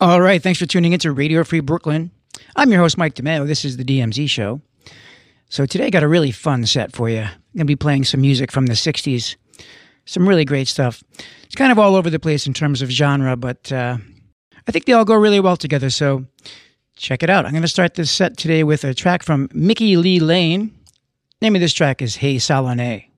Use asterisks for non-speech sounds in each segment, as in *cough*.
All right. Thanks for tuning into Radio Free Brooklyn. I'm your host, Mike DeMeo. This is the DMZ show. So today I got a really fun set for you. I'm going to be playing some music from the 60s. Some really great stuff. It's kind of all over the place in terms of genre, but uh, I think they all go really well together. So check it out. I'm going to start this set today with a track from Mickey Lee Lane. Name of this track is Hey Salome.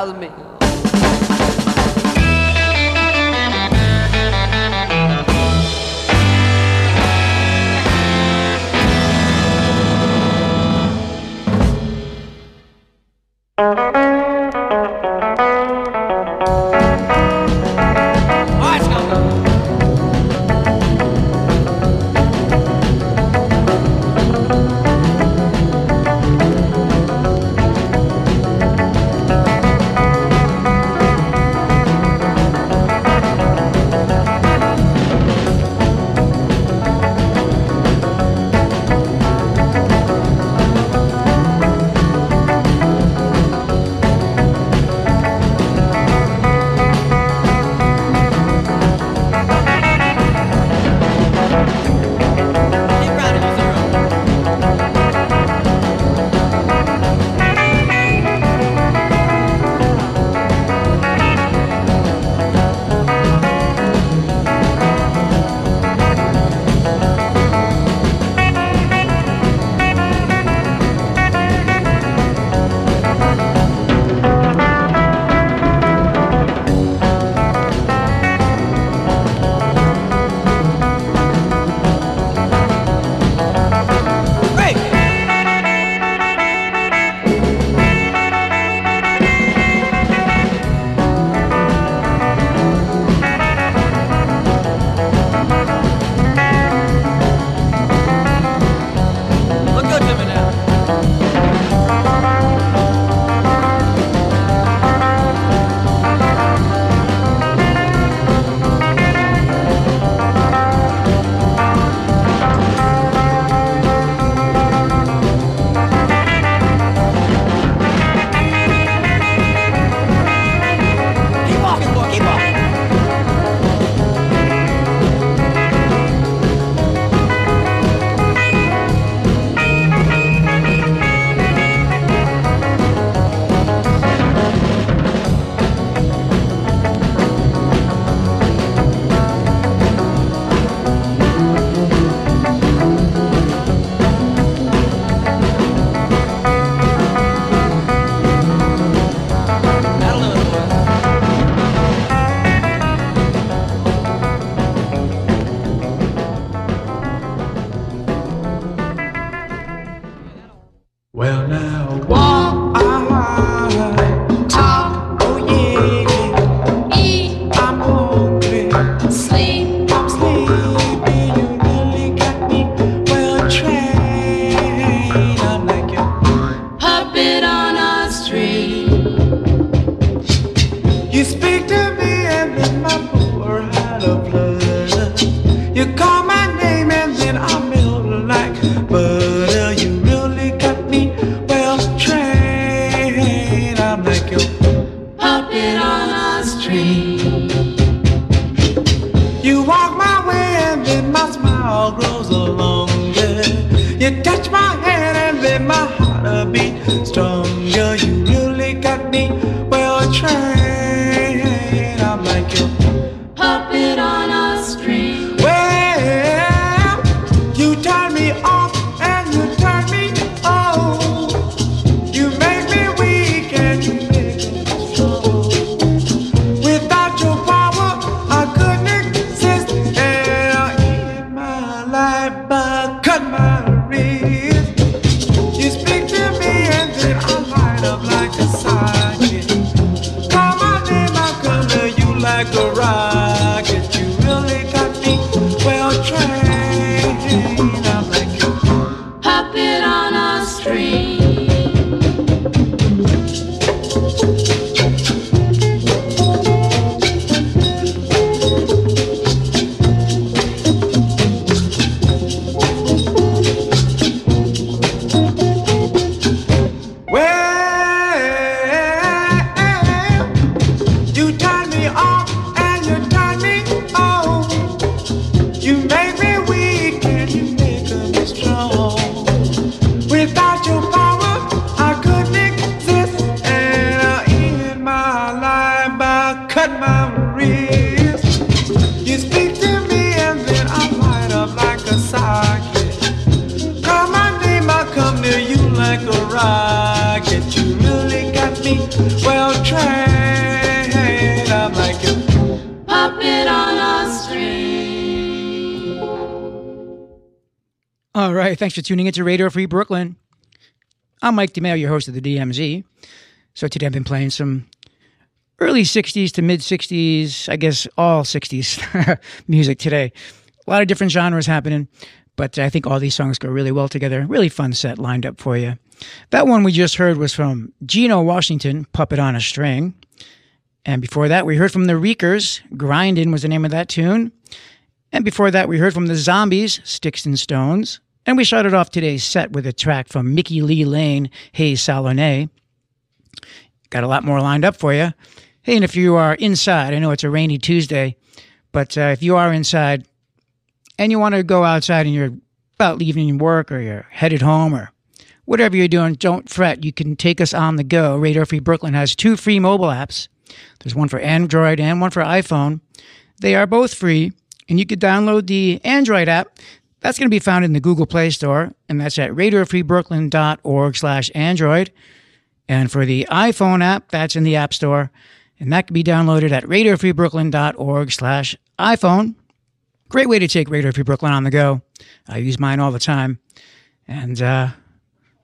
hazme. Me off Thanks for tuning into Radio Free Brooklyn. I'm Mike DeMeo, your host of the DMZ. So today I've been playing some early 60s to mid 60s, I guess all 60s *laughs* music today. A lot of different genres happening, but I think all these songs go really well together. Really fun set lined up for you. That one we just heard was from Gino Washington, Puppet on a String. And before that, we heard from the Reekers, Grindin' was the name of that tune. And before that, we heard from the Zombies, Sticks and Stones. And we started off today's set with a track from Mickey Lee Lane, Hey Salone. Got a lot more lined up for you. Hey, and if you are inside, I know it's a rainy Tuesday, but uh, if you are inside and you want to go outside and you're about leaving work or you're headed home or whatever you're doing, don't fret. You can take us on the go. Radio Free Brooklyn has two free mobile apps. There's one for Android and one for iPhone. They are both free, and you can download the Android app. That's going to be found in the Google Play Store, and that's at radiofreebrooklyn.org slash Android. And for the iPhone app, that's in the App Store, and that can be downloaded at radiofreebrooklyn.org slash iPhone. Great way to take Radio Free Brooklyn on the go. I use mine all the time. And uh,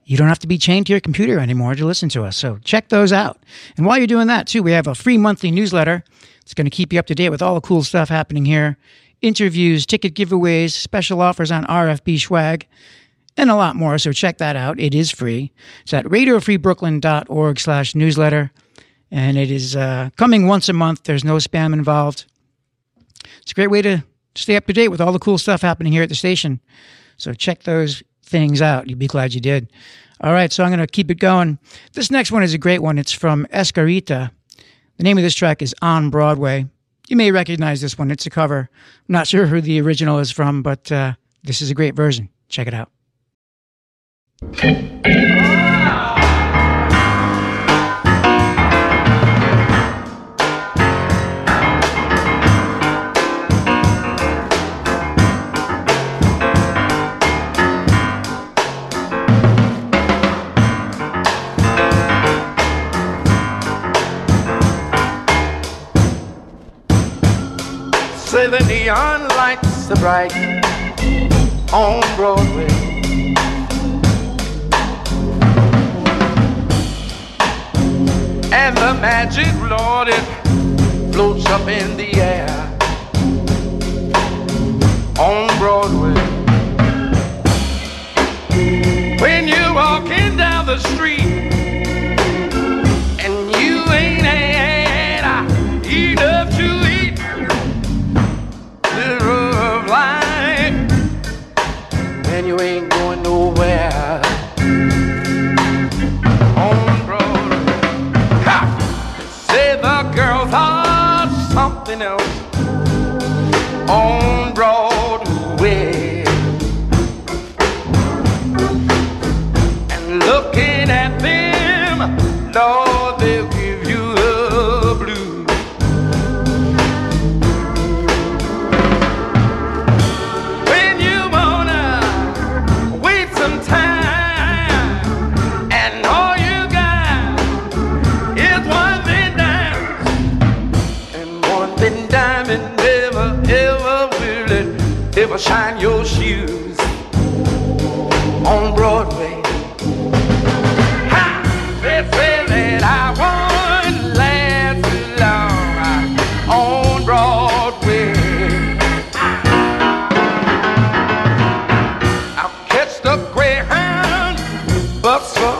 you don't have to be chained to your computer anymore to listen to us. So check those out. And while you're doing that, too, we have a free monthly newsletter. It's going to keep you up to date with all the cool stuff happening here interviews, ticket giveaways, special offers on RFB swag, and a lot more. So check that out. It is free. It's at radiofreebrooklyn.org slash newsletter. And it is uh, coming once a month. There's no spam involved. It's a great way to stay up to date with all the cool stuff happening here at the station. So check those things out. You'll be glad you did. All right, so I'm going to keep it going. This next one is a great one. It's from Esquerita. The name of this track is On Broadway. You may recognize this one. It's a cover. I'm not sure who the original is from, but uh, this is a great version. Check it out. *laughs* neon lights are bright on Broadway. And the magic, Lord, it floats up in the air on Broadway. When you're walking down the street, and you ain't had enough to up for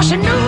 knew I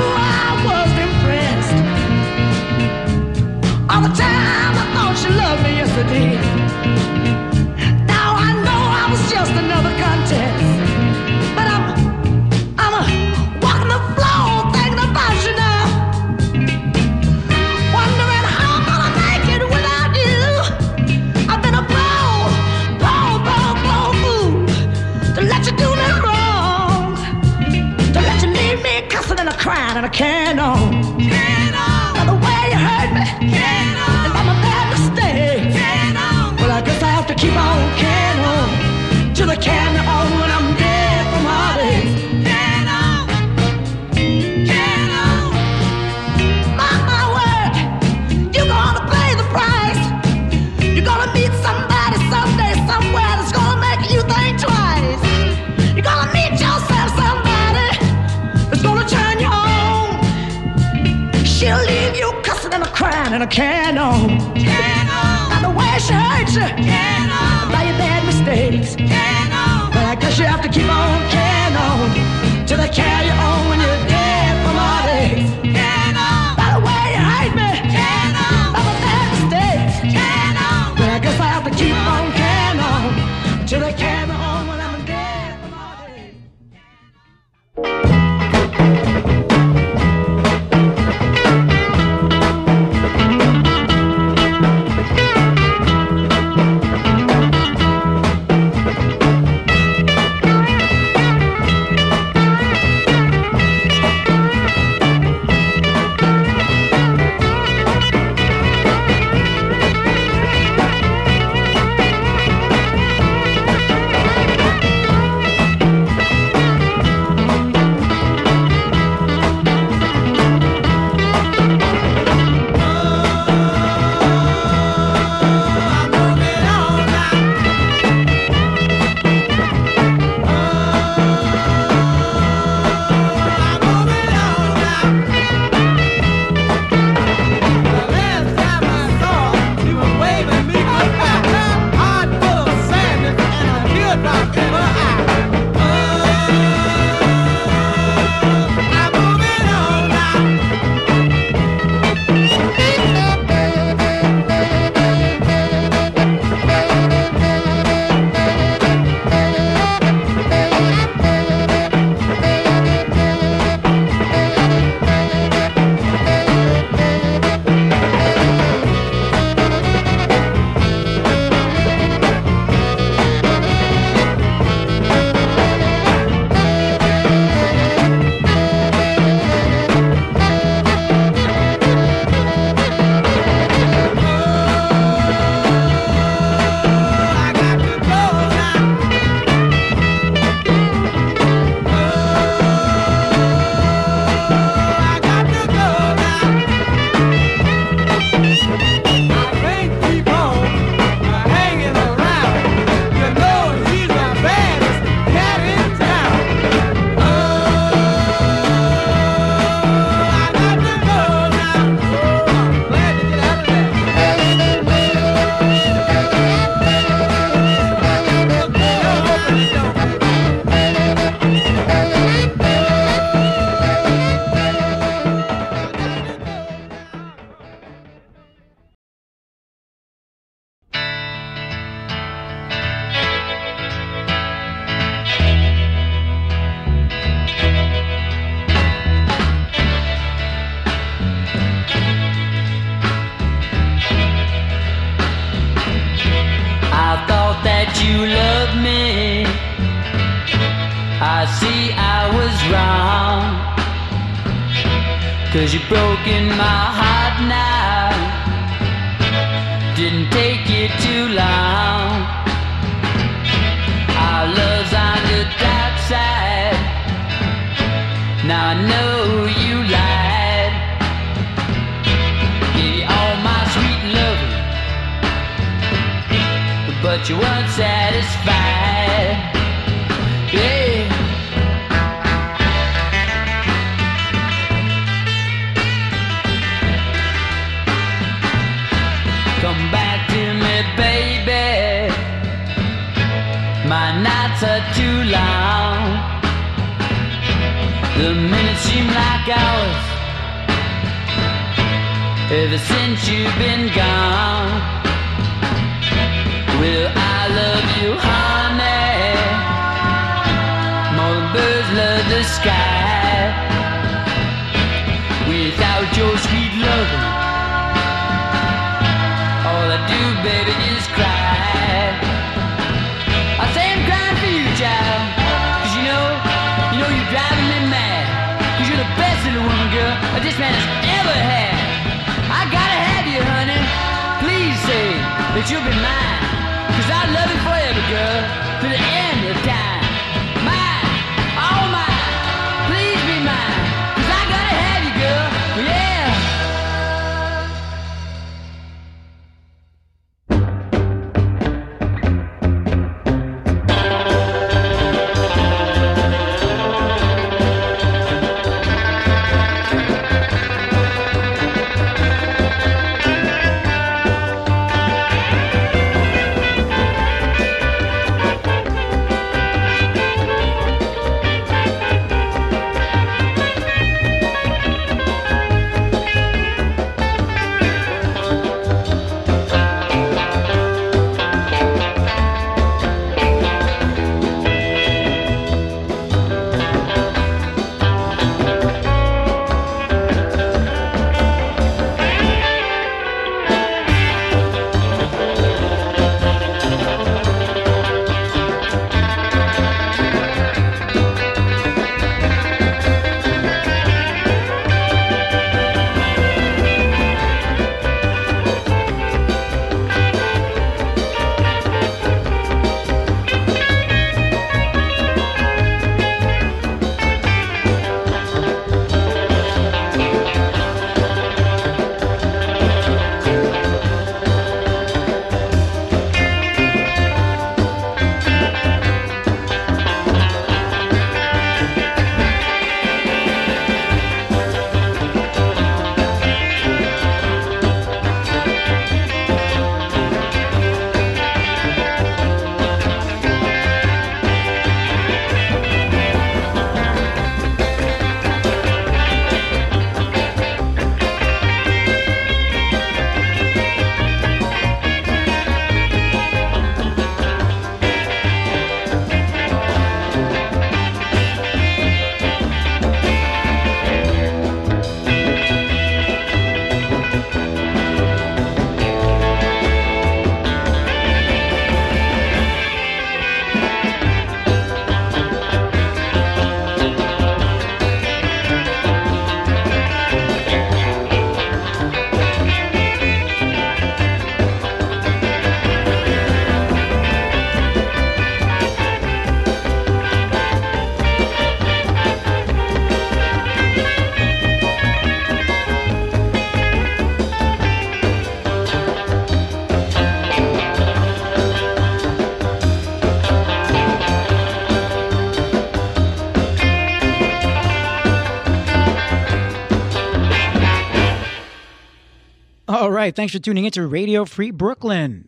right. Thanks for tuning into Radio Free Brooklyn.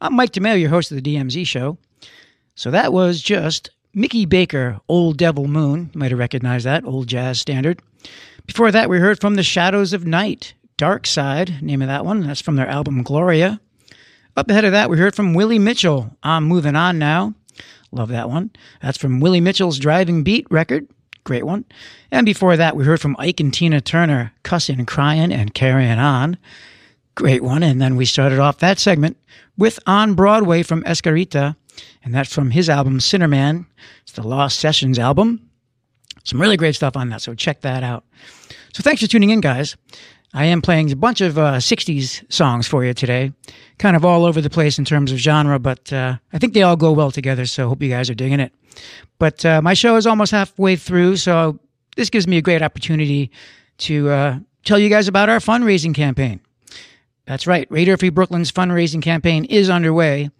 I'm Mike DeMeo, your host of the DMZ show. So that was just Mickey Baker, Old Devil Moon. You might have recognized that, old jazz standard. Before that, we heard from The Shadows of Knight, Dark Side, name of that one. That's from their album Gloria. Up ahead of that, we heard from Willie Mitchell, I'm Moving On Now. Love that one. That's from Willie Mitchell's Driving Beat record. Great one. And before that, we heard from Ike and Tina Turner, Cussing, Crying, and Carrying On. Great one. And then we started off that segment with On Broadway from Esquerita, and that's from his album Sinnerman. It's the Lost Sessions album. Some really great stuff on that, so check that out. So thanks for tuning in, guys. I am playing a bunch of uh, 60s songs for you today, kind of all over the place in terms of genre, but uh, I think they all go well together, so hope you guys are digging it. But uh, my show is almost halfway through, so this gives me a great opportunity to uh, tell you guys about our fundraising campaign. That's right. Radio Free Brooklyn's fundraising campaign is underway.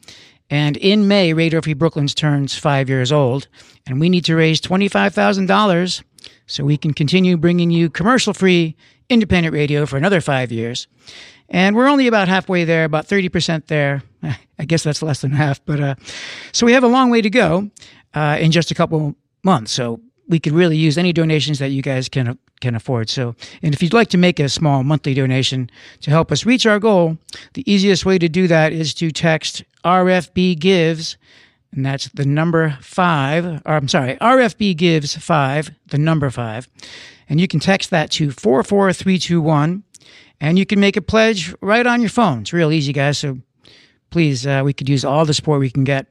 And in May, Radio Free Brooklyn's turns five years old. And we need to raise $25,000 so we can continue bringing you commercial free independent radio for another five years. And we're only about halfway there, about 30% there. *laughs* I guess that's less than half. But uh, so we have a long way to go uh, in just a couple months. So we could really use any donations that you guys can can afford. So, and if you'd like to make a small monthly donation to help us reach our goal, the easiest way to do that is to text RFB gives, and that's the number five. Or, I'm sorry, RFB gives five, the number five, and you can text that to four four three two one, and you can make a pledge right on your phone. It's real easy, guys. So please, uh, we could use all the support we can get.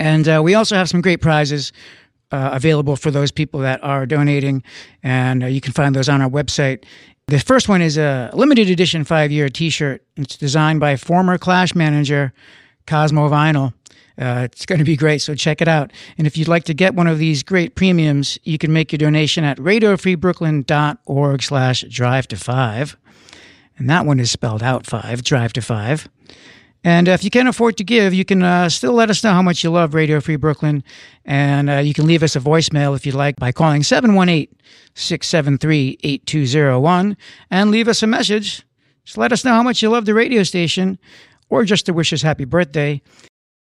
And uh, we also have some great prizes uh, available for those people that are donating, and uh, you can find those on our website. The first one is a limited edition five year t shirt. It's designed by former Clash manager Cosmo Vinyl. Uh, it's going to be great, so check it out. And if you'd like to get one of these great premiums, you can make your donation at radiofreebrooklyn.org slash drive to five. And that one is spelled out five, drive to five. And if you can't afford to give, you can uh, still let us know how much you love Radio Free Brooklyn. And uh, you can leave us a voicemail if you'd like by calling 718 673 8201 and leave us a message. Just let us know how much you love the radio station or just to wish us happy birthday.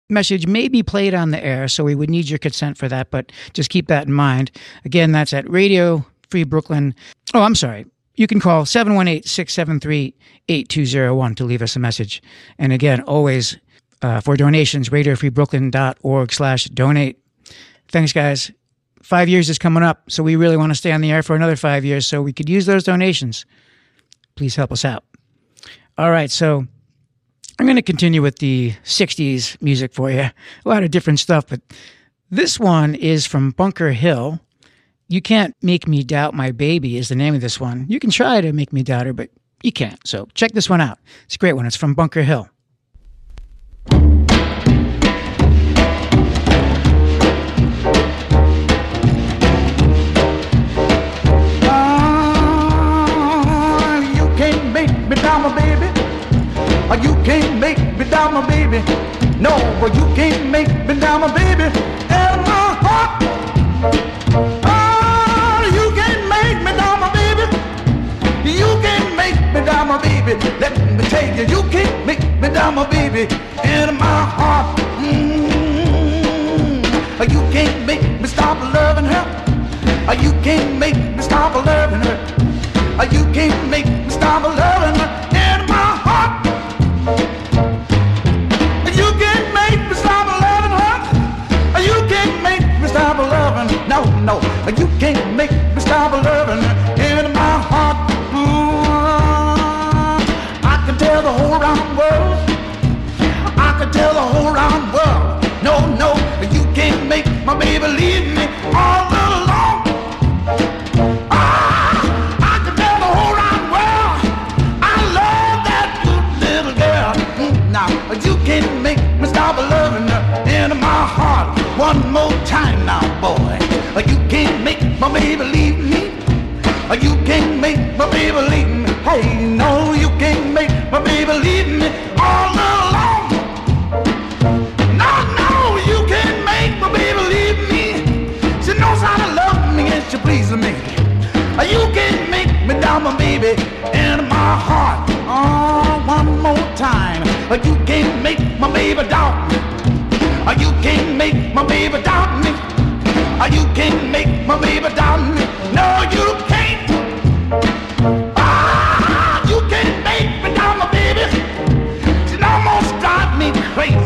Message may be played on the air, so we would need your consent for that, but just keep that in mind. Again, that's at Radio Free Brooklyn. Oh, I'm sorry. You can call 718 673 8201 to leave us a message. And again, always uh, for donations, radiofreebrooklyn.org slash donate. Thanks, guys. Five years is coming up, so we really want to stay on the air for another five years, so we could use those donations. Please help us out. All right, so I'm going to continue with the 60s music for you. A lot of different stuff, but this one is from Bunker Hill. You Can't Make Me Doubt My Baby is the name of this one. You can try to make me doubt her, but you can't. So check this one out. It's a great one. It's from Bunker Hill. You can't make me down, my baby. No, but you can't make me down, my baby. And my heart. Me down, my baby. Let me tell you, you can't make me down, my baby. In my heart. Mm, you can't make me stop loving her. You can't make me stop loving her. You can't make me stop loving her in my heart. You can't make me stop loving her. You can't make me stop loving. No, no. You can't make me stop loving her round world. I can tell the whole round world. No, no, you can't make my baby leave me all alone. Ah, I can tell the whole round world I love that good little girl. Mm, Now you can't make me stop loving her in my heart. One more time now, boy. You can't make my baby leave me. You can't make my baby leave me. Hey, no, you can't make my baby leave me all alone. No, no, you can't make my baby leave me. She knows how to love me and she pleases me. You can't make me down, my baby, in my heart. Oh, one more time. You can't make my baby doubt me. You can't make my baby doubt me. You can't make my baby doubt me. No, you can't. Drive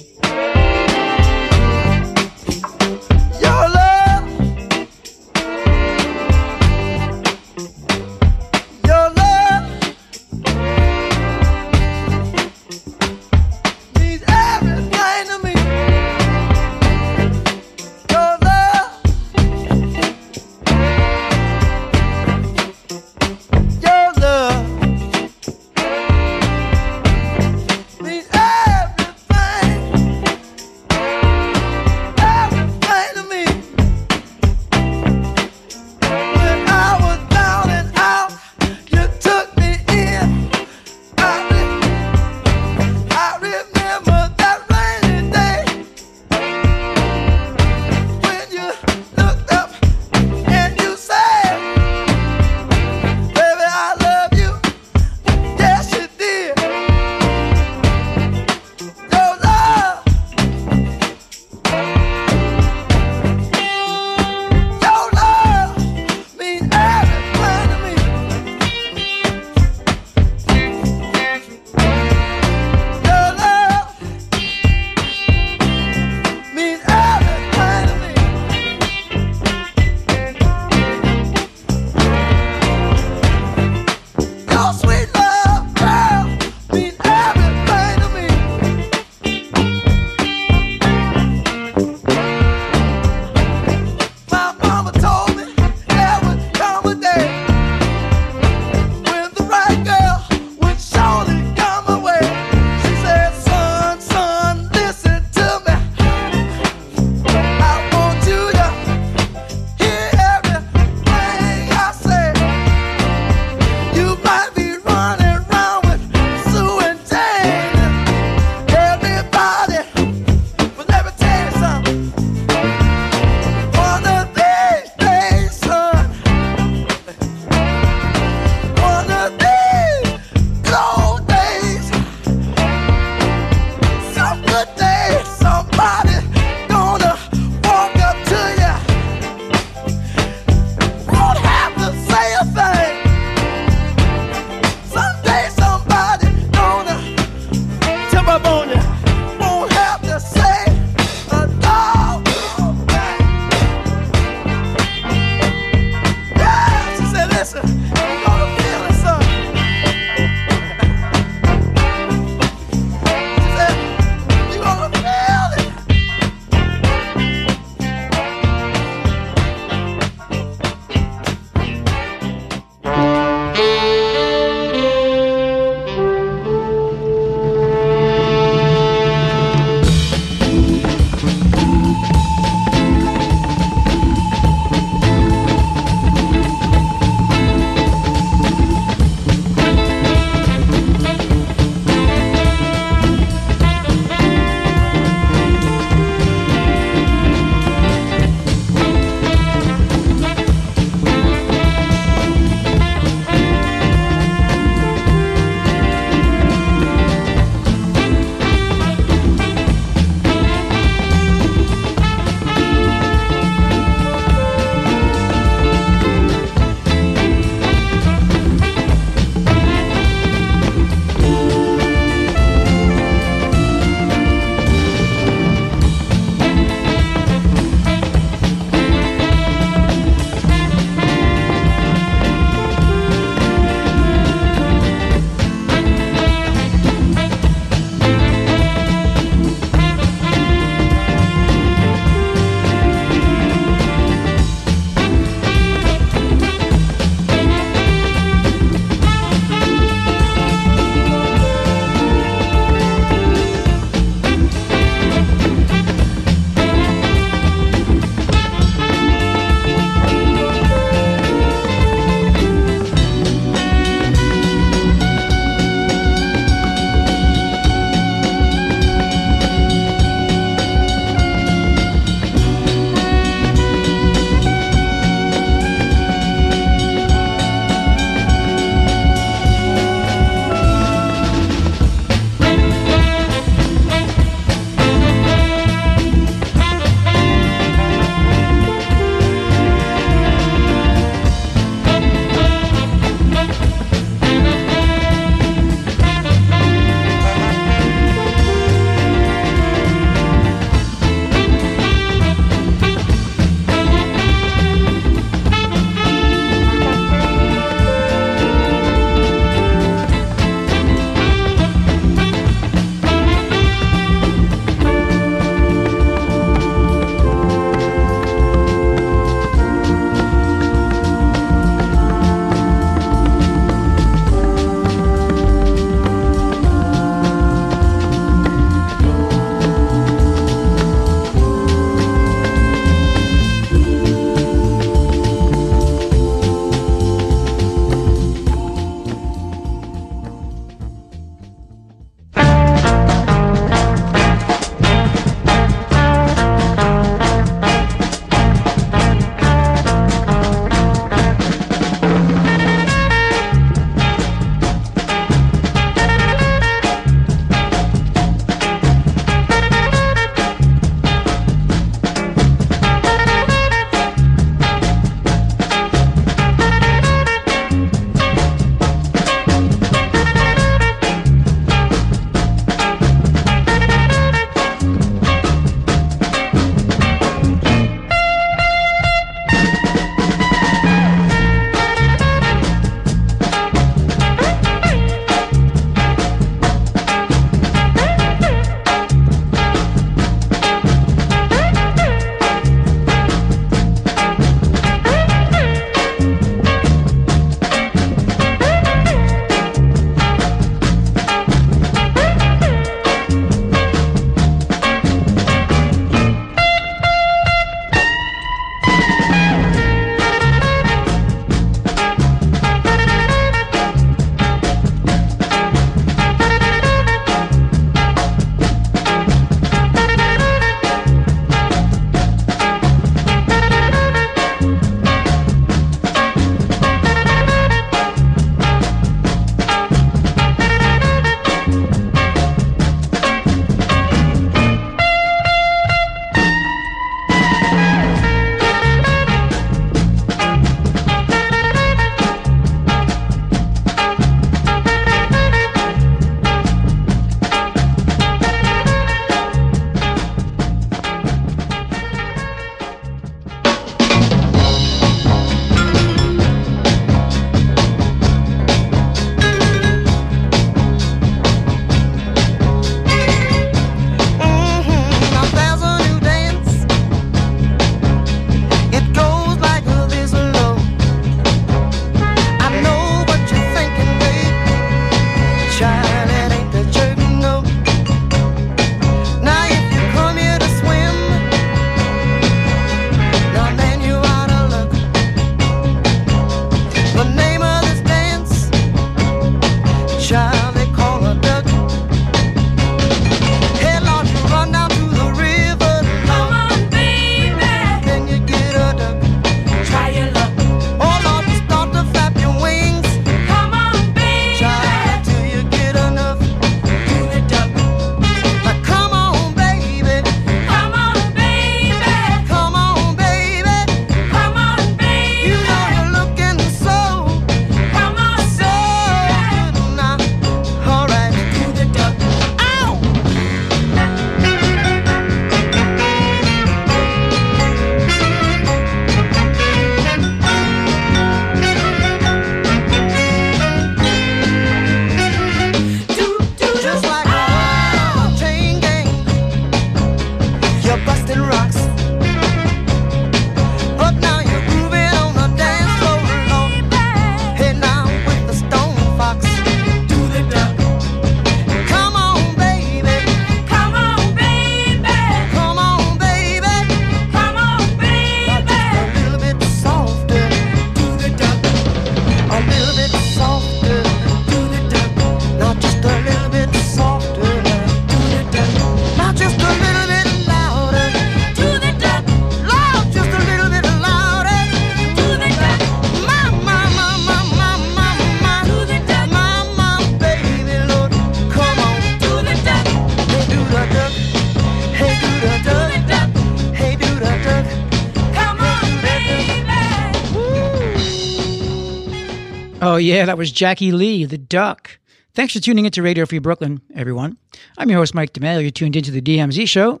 yeah, that was Jackie Lee, the duck. Thanks for tuning into Radio Free Brooklyn, everyone. I'm your host, Mike DeMail. You're tuned into the DMZ show.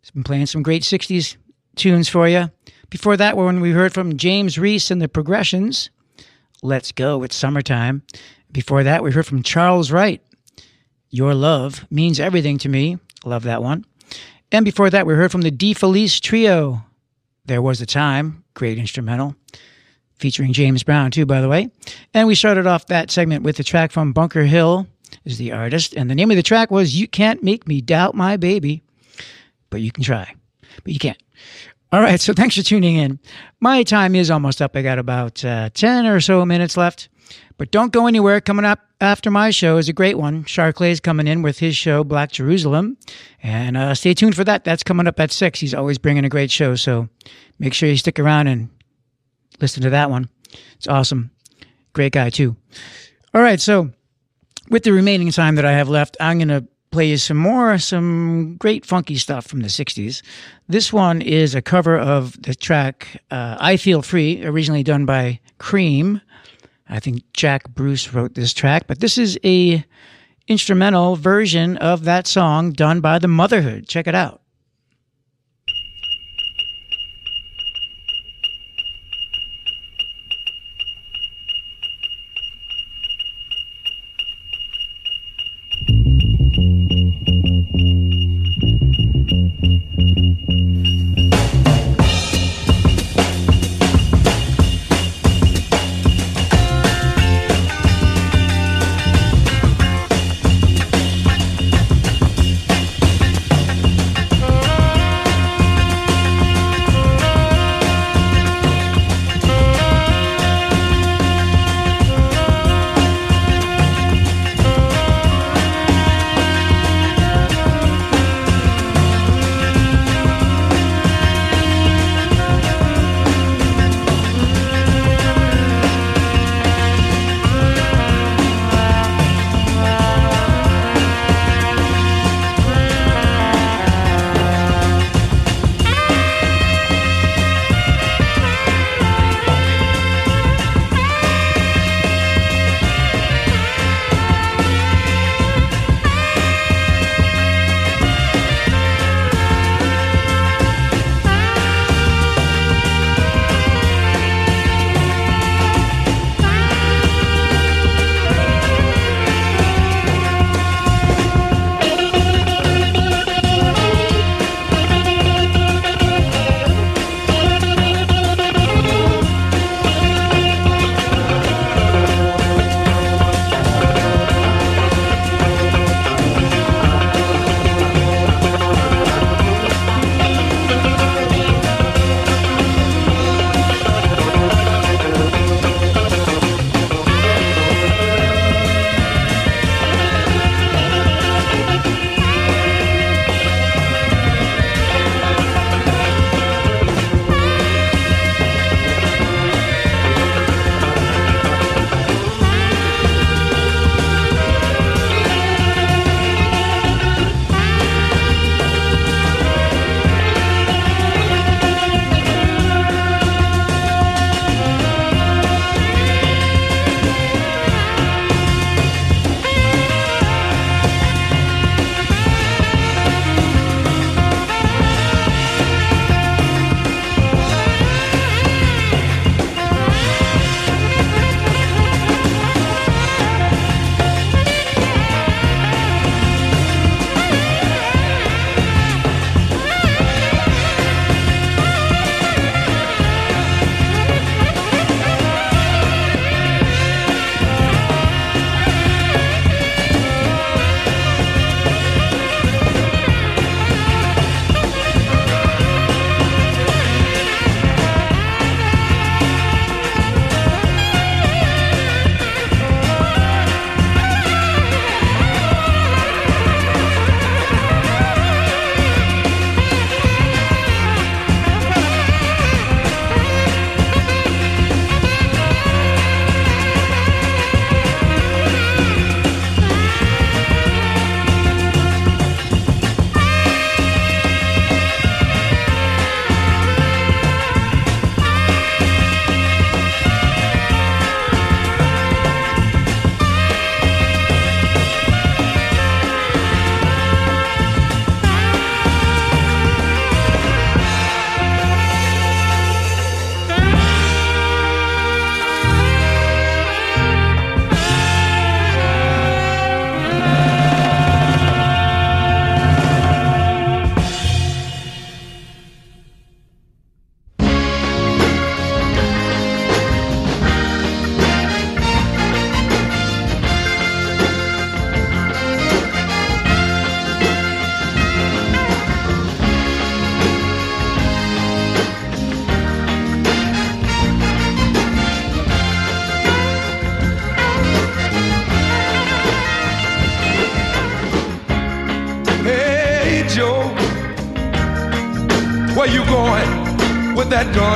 It's been playing some great 60s tunes for you. Before that, when we heard from James Reese and the Progressions, Let's Go, It's Summertime. Before that, we heard from Charles Wright, Your Love Means Everything to Me. Love that one. And before that, we heard from the Dee Felice Trio, There Was a Time, great instrumental featuring James Brown too, by the way. And we started off that segment with the track from Bunker Hill, is the artist, and the name of the track was "You Can't Make Me Doubt My Baby," but you can try, but you can't. All right, so *laughs* thanks for tuning in. My time is almost up. I got about uh, ten or so minutes left, but don't go anywhere. Coming up after my show is a great one. Charclay's coming in with his show Black Jerusalem, and uh, stay tuned for that. That's coming up at six. He's always bringing a great show, so make sure you stick around and listen to that one. It's awesome. Great guy, too. All right, so with the remaining time that I have left, I'm going to play you some more, some great funky stuff from the 60s. This one is a cover of the track uh, I Feel Free, originally done by Cream. I think Jack Bruce wrote this track, but this is a instrumental version of that song done by the Motherhood. Check it out.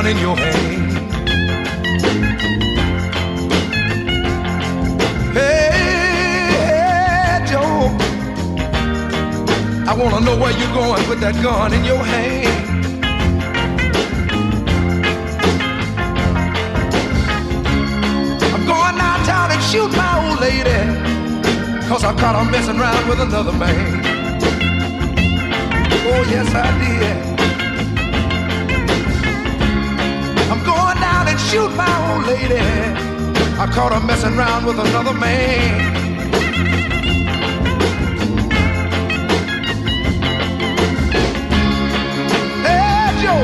Gun in your hand. Hey, hey, Joe, I wanna know where you're going with that gun in your hand. I'm going downtown and shoot my old lady, cause I caught her messing around with another man. Oh, yes, I did. Shoot my old lady. I caught her messing around with another man. Hey, Joe,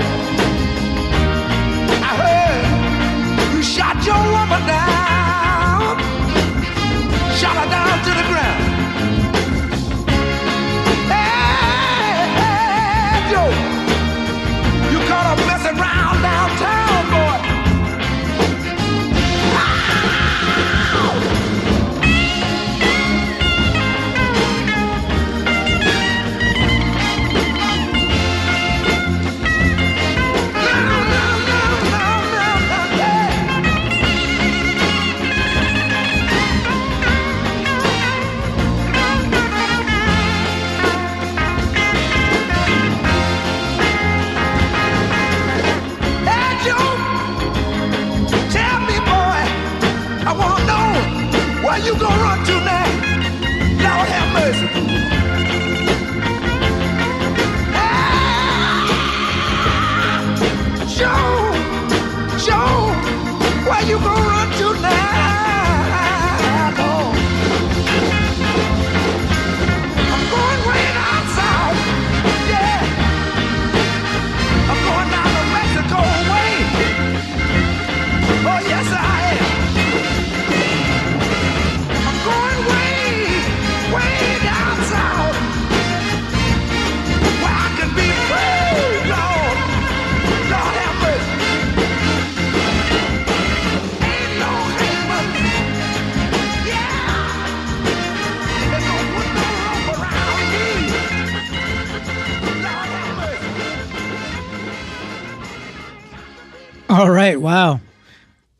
right, wow.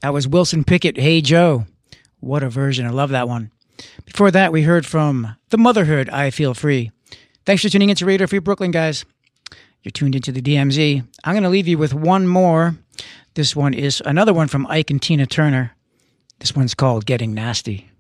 That was Wilson Pickett, Hey Joe. What a version. I love that one. Before that, we heard from The Motherhood, I Feel Free. Thanks for tuning into Radio Free Brooklyn, guys. You're tuned into the DMZ. I'm going to leave you with one more. This one is another one from Ike and Tina Turner. This one's called Getting Nasty.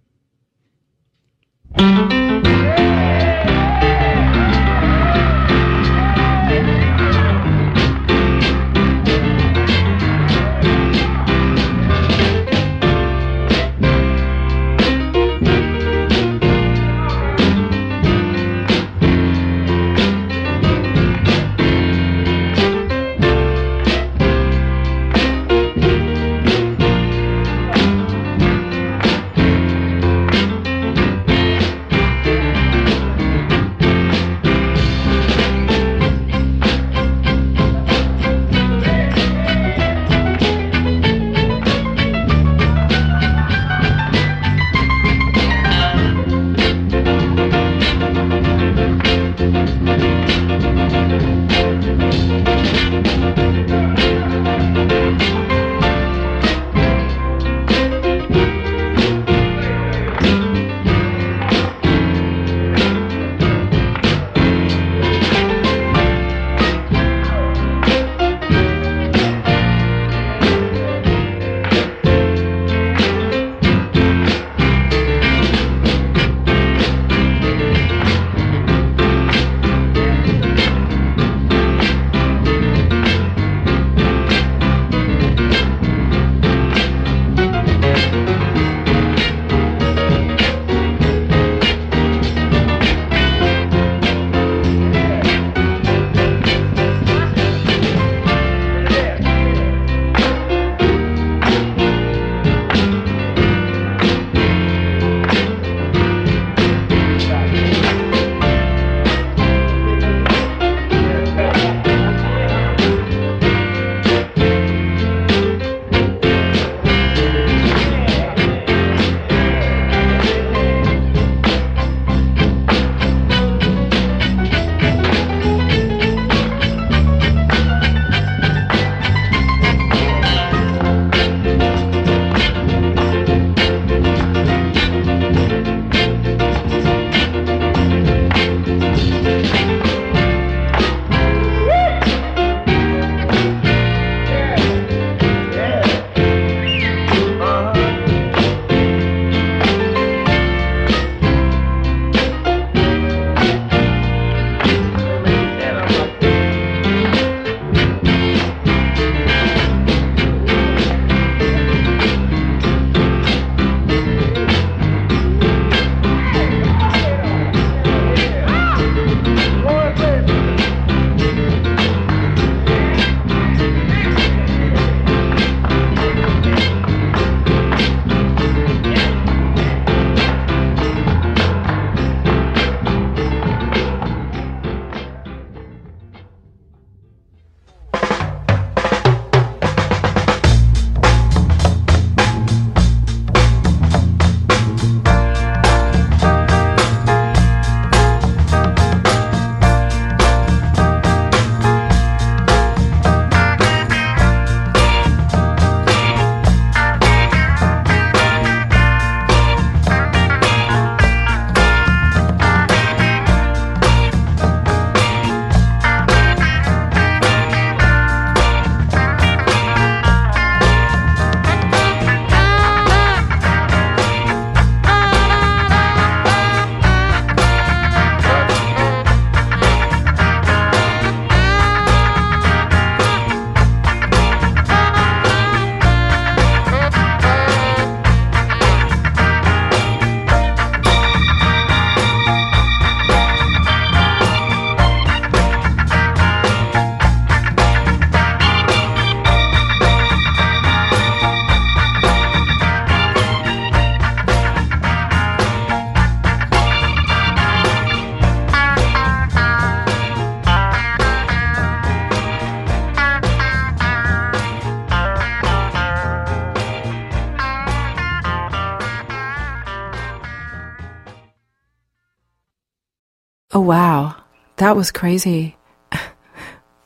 That was crazy. *laughs*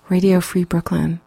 Radio Free Brooklyn.